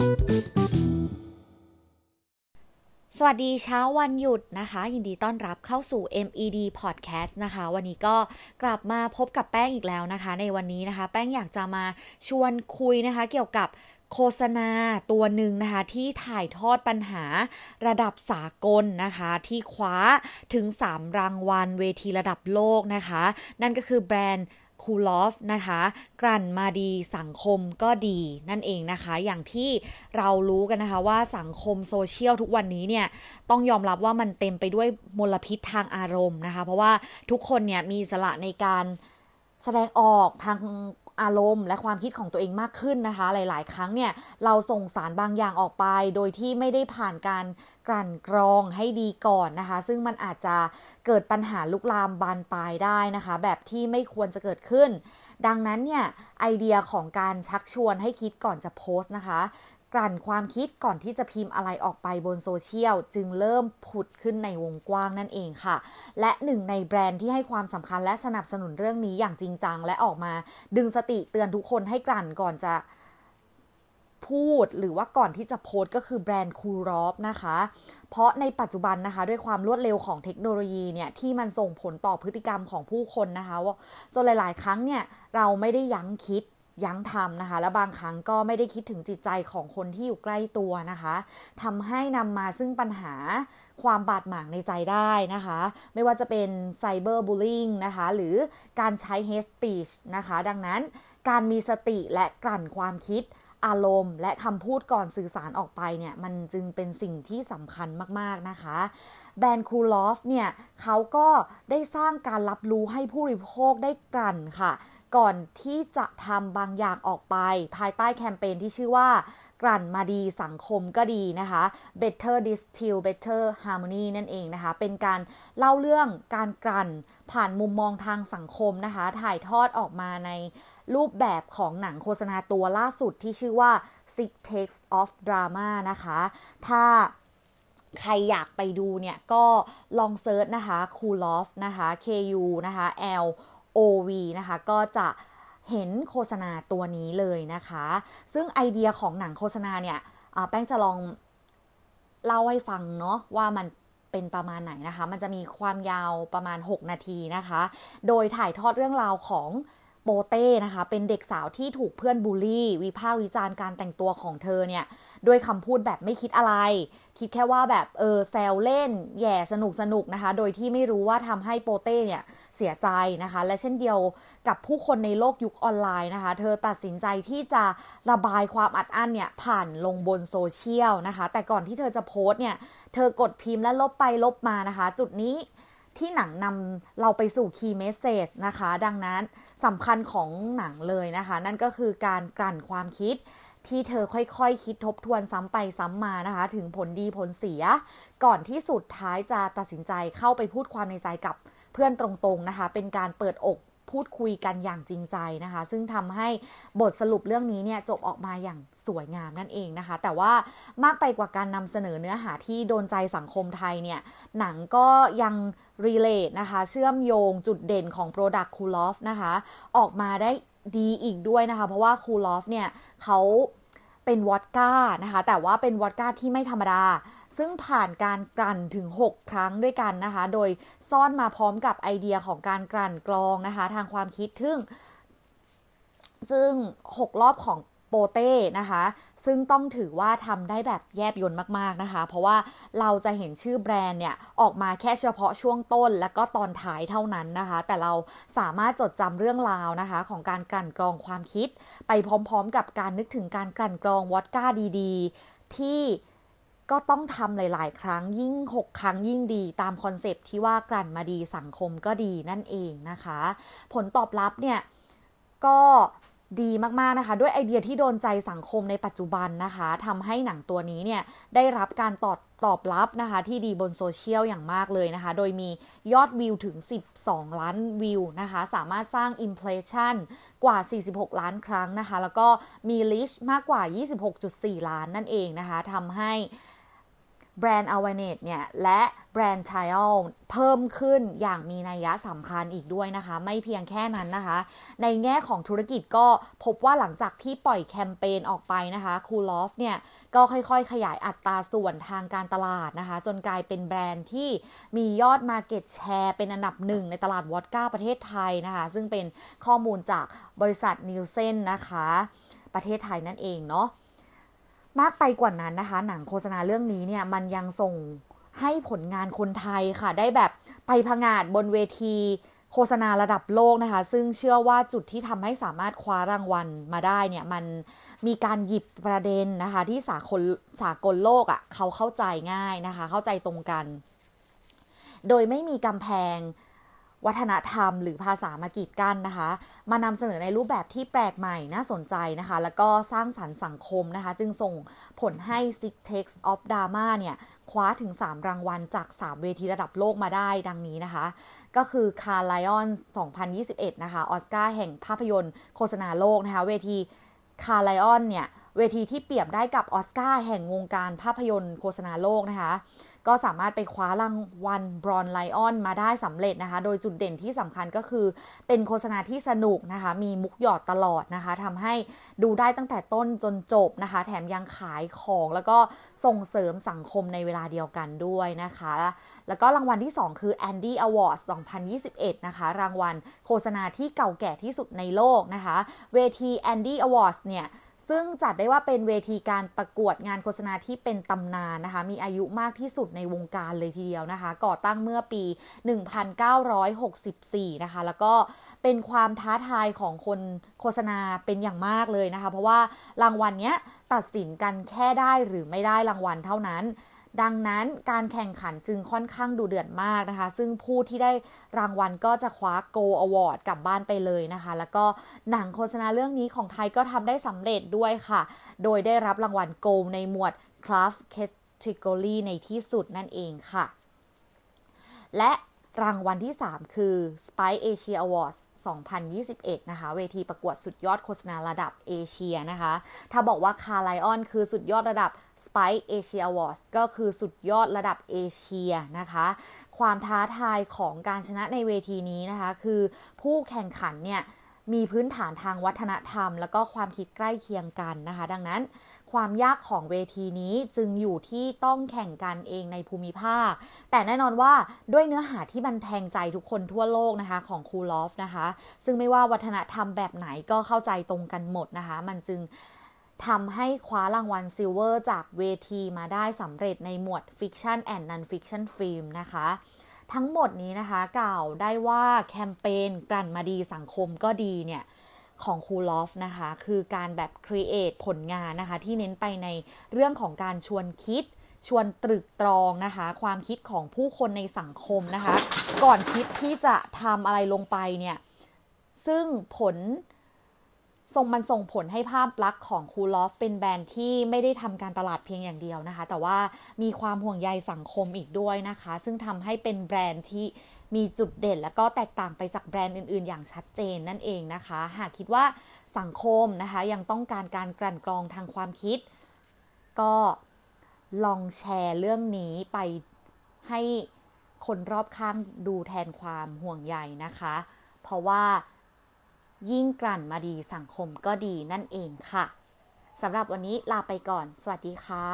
สวัสดีเช้าวันหยุดนะคะ ยินดีต้อนรับเข้าสู่ MED Podcast นะคะ วันนี้ก็กลับมาพบกับแป้งอีกแล้วนะคะ ในวันนี้นะคะ แป้งอยากจะมาชวนคุยนะคะ เกี่ยวกับโฆษณาตัวหนึ่งนะคะ ที่ถ่ายทอดปัญหาระดับสากลนะคะ ที่คว้าถึง 3 รางวัลเวทีระดับโลกนะคะ นั่นก็คือแบรนด์ คูลอฟนะคะ กลั่นมาดีสังคมก็ดีนั่นเองนะคะ อย่างที่เรารู้กันนะคะว่าสังคมโซเชียลทุกวันนี้เนี่ยต้องยอมรับว่ามันเต็มไปด้วยมลพิษทางอารมณ์นะคะ เพราะว่าทุกคนเนี่ยมีสละในการแสดงออกทางอารมณ์และความคิดของตัวเองมากขึ้นนะคะ หลาย ๆ ครั้งเนี่ยเราส่งสารบางอย่างออกไป โดยที่ไม่ได้ผ่านการ ลั่นกรองให้ดีก่อนนะคะ ซึ่งมันอาจจะเกิดปัญหาลุกลามบานปลายได้นะคะ แบบที่ไม่ควรจะเกิดขึ้น ดังนั้นเนี่ยไอเดียของการชักชวนให้คิดก่อนจะโพสต์นะคะกลั่นความคิดก่อนที่จะพิมพ์อะไรออกไปบนโซเชียล จึงเริ่มผุดขึ้นในวงกว้างนั่นเองค่ะ และหนึ่งในแบรนด์ที่ให้ความสำคัญและสนับสนุนเรื่องนี้อย่างจริงจัง และออกมาดึงสติเตือนทุกคนให้กลั่นก่อนจะ พูดหรือว่าก่อนที่จะโพสก็คือแบรนด์คูรอฟนะคะ เพราะในปัจจุบันนะคะด้วยความรวดเร็วของเทคโนโลยีเนี่ยที่มันส่งผลต่อพฤติกรรมของผู้คนนะคะว่าจนหลาย ๆ ครั้งเนี่ยเราไม่ได้ยั้งคิดยั้งทำนะคะ และบางครั้งก็ไม่ได้คิดถึงจิตใจของคนที่อยู่ใกล้ตัวนะคะทำให้นำมาซึ่งปัญหาความบาดหมางในใจได้นะคะ ไม่ว่าจะเป็นไซเบอร์บูลลิงนะคะ หรือการใช้ hate speech นะคะ ดังนั้นการมีสติและกลั่นความคิด อารมณ์ และคำพูดก่อนสื่อสารออกไปเนี่ยมันจึงเป็นสิ่งที่สำคัญมาก ๆ นะคะแบรนด์คูลอฟเนี่ยเขาก็ได้สร้างการรับรู้ให้ผู้บริโภคได้กลั่นค่ะ ก่อนที่จะทำบางอย่างออกไป ภายใต้แคมเปญที่ชื่อว่ากลั่นมาดีสังคมก็ดีนะคะ Better Distill Better Harmony นั่นเองนะคะ เป็นการเล่าเรื่องการกลั่นผ่านมุมมองทางสังคมนะคะ ถ่ายทอดออกมาใน รูปแบบของหนังโฆษณาตัวล่าสุดที่ชื่อว่า Six Takes of Drama นะคะ ถ้าใครอยากไปดูเนี่ย ก็ลองเซิร์ชนะคะ Cool Off นะคะ K U นะคะ L OV นะคะ ก็จะเห็นโฆษณาตัวนี้เลยนะคะ ซึ่งไอเดียของหนังโฆษณาเนี่ยแป้งจะลองเล่าให้ฟังเนาะว่ามันเป็นประมาณไหนนะคะ มันจะมีความยาวประมาณ 6 นาทีนะคะ โดยถ่ายทอดเรื่องราวของ ปเต้นะคะ เป็นเด็กสาวที่ถูกเพื่อนบูลลี่ วิพากษ์วิจารณ์การแต่งตัวของเธอเนี่ยด้วยคำพูดแบบไม่คิดอะไร คิดแค่ว่าแบบเออแซวเล่น แหย่สนุกสนุกนะคะ โดยที่ไม่รู้ว่าทำให้โปเต้เนี่ยเสียใจนะคะ และเช่นเดียวกับผู้คนในโลกยุคออนไลน์นะคะ เธอตัดสินใจที่จะระบายความอัดอั้นเนี่ยผ่านลงบนโซเชียลนะคะ แต่ก่อนที่เธอจะโพสเนี่ย เธอกดพิมพ์และลบไปลบมานะคะ จุดนี้ ที่หนังนำเราไปสู่ key message นะคะ ดังนั้นสำคัญของหนังเลยนะคะ นั่นก็คือการกลั่นความคิดที่เธอค่อยๆคคิดทบทวนซ้ำไปซ้ำมานะคะ ถึงผลดีผลเสีย ก่อนที่สุดท้ายจะตัดสินใจเข้าไปพูดความในใจกับเพื่อนตรงๆนะคะ เป็นการเปิดอกพูดคุยกันอย่างจริงใจนะคะ ซึ่งทำให้บทสรุปเรื่องนี้เนี่ยจบออกมาอย่าง วยงามนั่นเองนะคะ แต่ว่ามากไปกว่าการนำเสนอเนื้อหาที่โดนใจสังคมไทยเนี่ย หนังก็ยังรีเลทนะคะ เชื่อมโยงจุดเด่นของ Product Cool Off นะคะ ออกมาได้ดีอีกด้วยนะคะ เพราะว่า Cool Off เนี่ยเขาเป็นวอดก้านะคะ แต่ว่าเป็นวอดก้าที่ไม่ธรรมดาซึ่งผ่านการกลั่นถึง 6 ครั้งด้วยกันนะคะ โดยซ่อนมาพร้อมกับไอเดียของการกลั่นกรองนะคะ ทางความคิดทึ่งซึ่ง 6 รอบของ โปเต้นะคะ ซึ่งต้องถือว่าทำได้แบบแยบยนต์มากๆนะคะ เพราะว่าเราจะเห็นชื่อแบรนด์เนี่ย ออกมาแค่เฉพาะช่วงต้น และก็ตอนท้ายเท่านั้นนะคะ แต่เราสามารถจดจำเรื่องราวนะคะ ของการกลั่นกรองความคิด ไปพร้อมๆ กับการนึกถึงการกลั่นกรองวอดก้าดีๆ ที่ก็ต้องทำหลาย ๆ ครั้งยิ่ง 6 ครั้งยิ่งดีตามคอนเซปที่ว่ากลั่นมาดีสังคมก็ดีนั่นเองนะคะ ผลตอบรับเนี่ยก็ ดีมากๆนะคะ ด้วยไอเดียที่โดนใจสังคมในปัจจุบันนะคะทำให้หนังตัวนี้เนี่ยได้รับการตอบตอบรับนะคะ ที่ดีบนโซเชียลอย่างมากเลยนะคะ โดยมียอดวิวถึง 12 ล้านวิวนะคะ สามารถสร้าง impression กว่า 46 ล้านครั้งนะคะ แล้วก็มี reach มากกว่า 26.4 ล้านนั่นเองนะคะทำให้ brand awareness เนี่ยและแบรนด์ trial เพิ่มขึ้นอย่างมีนัยยะสำคัญอีกด้วยนะคะ ไม่เพียงแค่นั้นนะคะ ในแง่ของธุรกิจก็พบว่าหลังจากที่ปล่อยแคมเปญออกไปนะคะคูลอฟเนี่ยก็ค่อยๆ ขยายอัตราส่วนทางการตลาดนะคะ จนกลายเป็นแบรนด์ที่มียอด Market Share เป็นอันดับหนึ่งในตลาดวอดก้าประเทศไทยนะคะ ซึ่งเป็นข้อมูลจากบริษัทนิวเซนนะคะ ประเทศไทยนั่นเองเนาะ มากไปกว่านั้นนะคะ หนังโฆษณาเรื่องนี้เนี่ยมันยังส่งให้ผลงานคนไทยค่ะ ได้แบบไปพงาดบนเวทีโฆษณาระดับโลกนะคะ ซึ่งเชื่อว่าจุดที่ทำให้สามารถคว้ารางวัลมาได้เนี่ย มันมีการหยิบประเด็นนะคะ ที่สากลสากลโลกอะ่ะเขาเข้าใจง่ายนะคะ เข้าใจตรงกัน โดยไม่มีกำแพง วัฒนธรรมหรือภาษามากีดกันนะคะ มานำเสนอในรูปแบบที่แปลกใหม่น่าสนใจนะคะ แล้วก็สร้างสรรค์สังคมนะคะ จึงส่งผลให้ Six Text of Dharma เนี่ย คว้าถึง 3 รางวัลจาก 3 เวทีระดับโลกมาได้ดังนี้นะคะ ก็คือ c a r l i o n 2021 นะคะ ออสการ์แห่งภาพยนตร์โฆษณาโลกนะคะ เวที c a r l i o n เนี่ย เวทีที่เปรียบได้กับออสการ์แห่งวงการภาพยนตร์โฆษณาโลกนะคะ ก็สามารถไปคว้ารางวัลบรอนไลออนมาได้สำเร็จนะคะ โดยจุดเด่นที่สำคัญก็คือ เป็นโฆษณาที่สนุกนะคะ มีมุกหยอดตลอดนะคะทำให้ดูได้ตั้งแต่ต้นจนจบนะคะ แถมยังขายของแล้วก็ส่งเสริมสังคมในเวลาเดียวกันด้วยนะคะ แล้วก็รางวัลที่ 2 คือ Andy Awards 2021 นะคะ รางวัลโฆษณาที่เก่าแก่ที่สุดในโลกนะคะ เวที Andy Awards เนี่ย ซึ่งจัดได้ว่าเป็นเวทีการประกวดงานโฆษณาที่เป็นตำนานนะคะ มีอายุมากที่สุดในวงการเลยทีเดียวนะคะ ก่อตั้งเมื่อปี 1964 นะคะ แล้วก็เป็นความท้าทายของคนโฆษณาเป็นอย่างมากเลยนะคะ เพราะว่ารางวัลเนี้ยตัดสินกันแค่ได้หรือไม่ได้รางวัลเท่านั้น ดังนั้นการแข่งขันจึงค่อนข้างดูเดือดมากนะคะ ซึ่งผู้ที่ได้รางวัลก็จะคว้า Go Award กลับบ้านไปเลยนะคะ แล้วก็หนังโฆษณาเรื่องนี้ของไทยก็ทำได้สำเร็จด้วยค่ะ โดยได้รับรางวัล Go ในหมวด Craft Category ในที่สุดนั่นเองค่ะ และรางวัลที่ 3 คือ Spike Asia Awards 2021 นะคะ เวทีประกวดสุดยอดโฆษณาระดับเอเชียนะคะ ถ้าบอกว่าคาไลออนคือสุดยอดระดับ Spike Asia Awards ก็คือสุดยอดระดับเอเชียนะคะ ความท้าทายของการชนะในเวทีนี้นะคะ คือผู้แข่งขันเนี่ย มีพื้นฐานทางวัฒนธรรม แล้วก็ความคิดใกล้เคียงกันนะคะ ดังนั้น ความยากของเวทีนี้จึงอยู่ที่ต้องแข่งกันเองในภูมิภาค แต่แน่นอนว่าด้วยเนื้อหาที่มันแทงใจทุกคนทั่วโลกนะคะของคูลอฟนะคะ ซึ่งไม่ว่าวัฒนธรรมแบบไหนก็เข้าใจตรงกันหมดนะคะ มันจึงทำให้คว้ารางวัล Silver จากเวทีมาได้สำเร็จในหมวด Fiction and Non-Fiction Film นะคะ ทั้งหมดนี้นะคะกล่าวได้ว่าแคมเปญกลั่นมาดีสังคมก็ดีเนี่ยของคูลอฟนะคะคือการแบบ create ผลงานนะคะที่เน้นไปในเรื่องของการชวนคิด ชวนตรึกตรองนะคะ ความคิดของผู้คนในสังคมนะคะ ก่อนคิดที่จะทำอะไรลงไปเนี่ย ซึ่งผล ส่งมันส่งผลให้ภาพลักษณ์ของคูลอฟเป็นแบรนด์ที่ไม่ได้ทำการตลาดเพียงอย่างเดียวนะคะ แต่ว่ามีความห่วงใยสังคมอีกด้วยนะคะ ซึ่งทำให้เป็นแบรนด์ที่มีจุดเด่น และก็แตกต่างไปจากแบรนด์อื่น ๆ อย่างชัดเจนนั่นเองนะคะ หากคิดว่าสังคมนะคะยังต้องการการกลั่นกรองทางความคิด ก็ลองแชร์เรื่องนี้ไปให้คนรอบข้างดูแทนความห่วงใยนะคะ เพราะว่า ยิ่งกลั่นมาดีสังคมก็ดีนั่นเองค่ะสำหรับวันนี้ลาไปก่อน สวัสดีค่ะ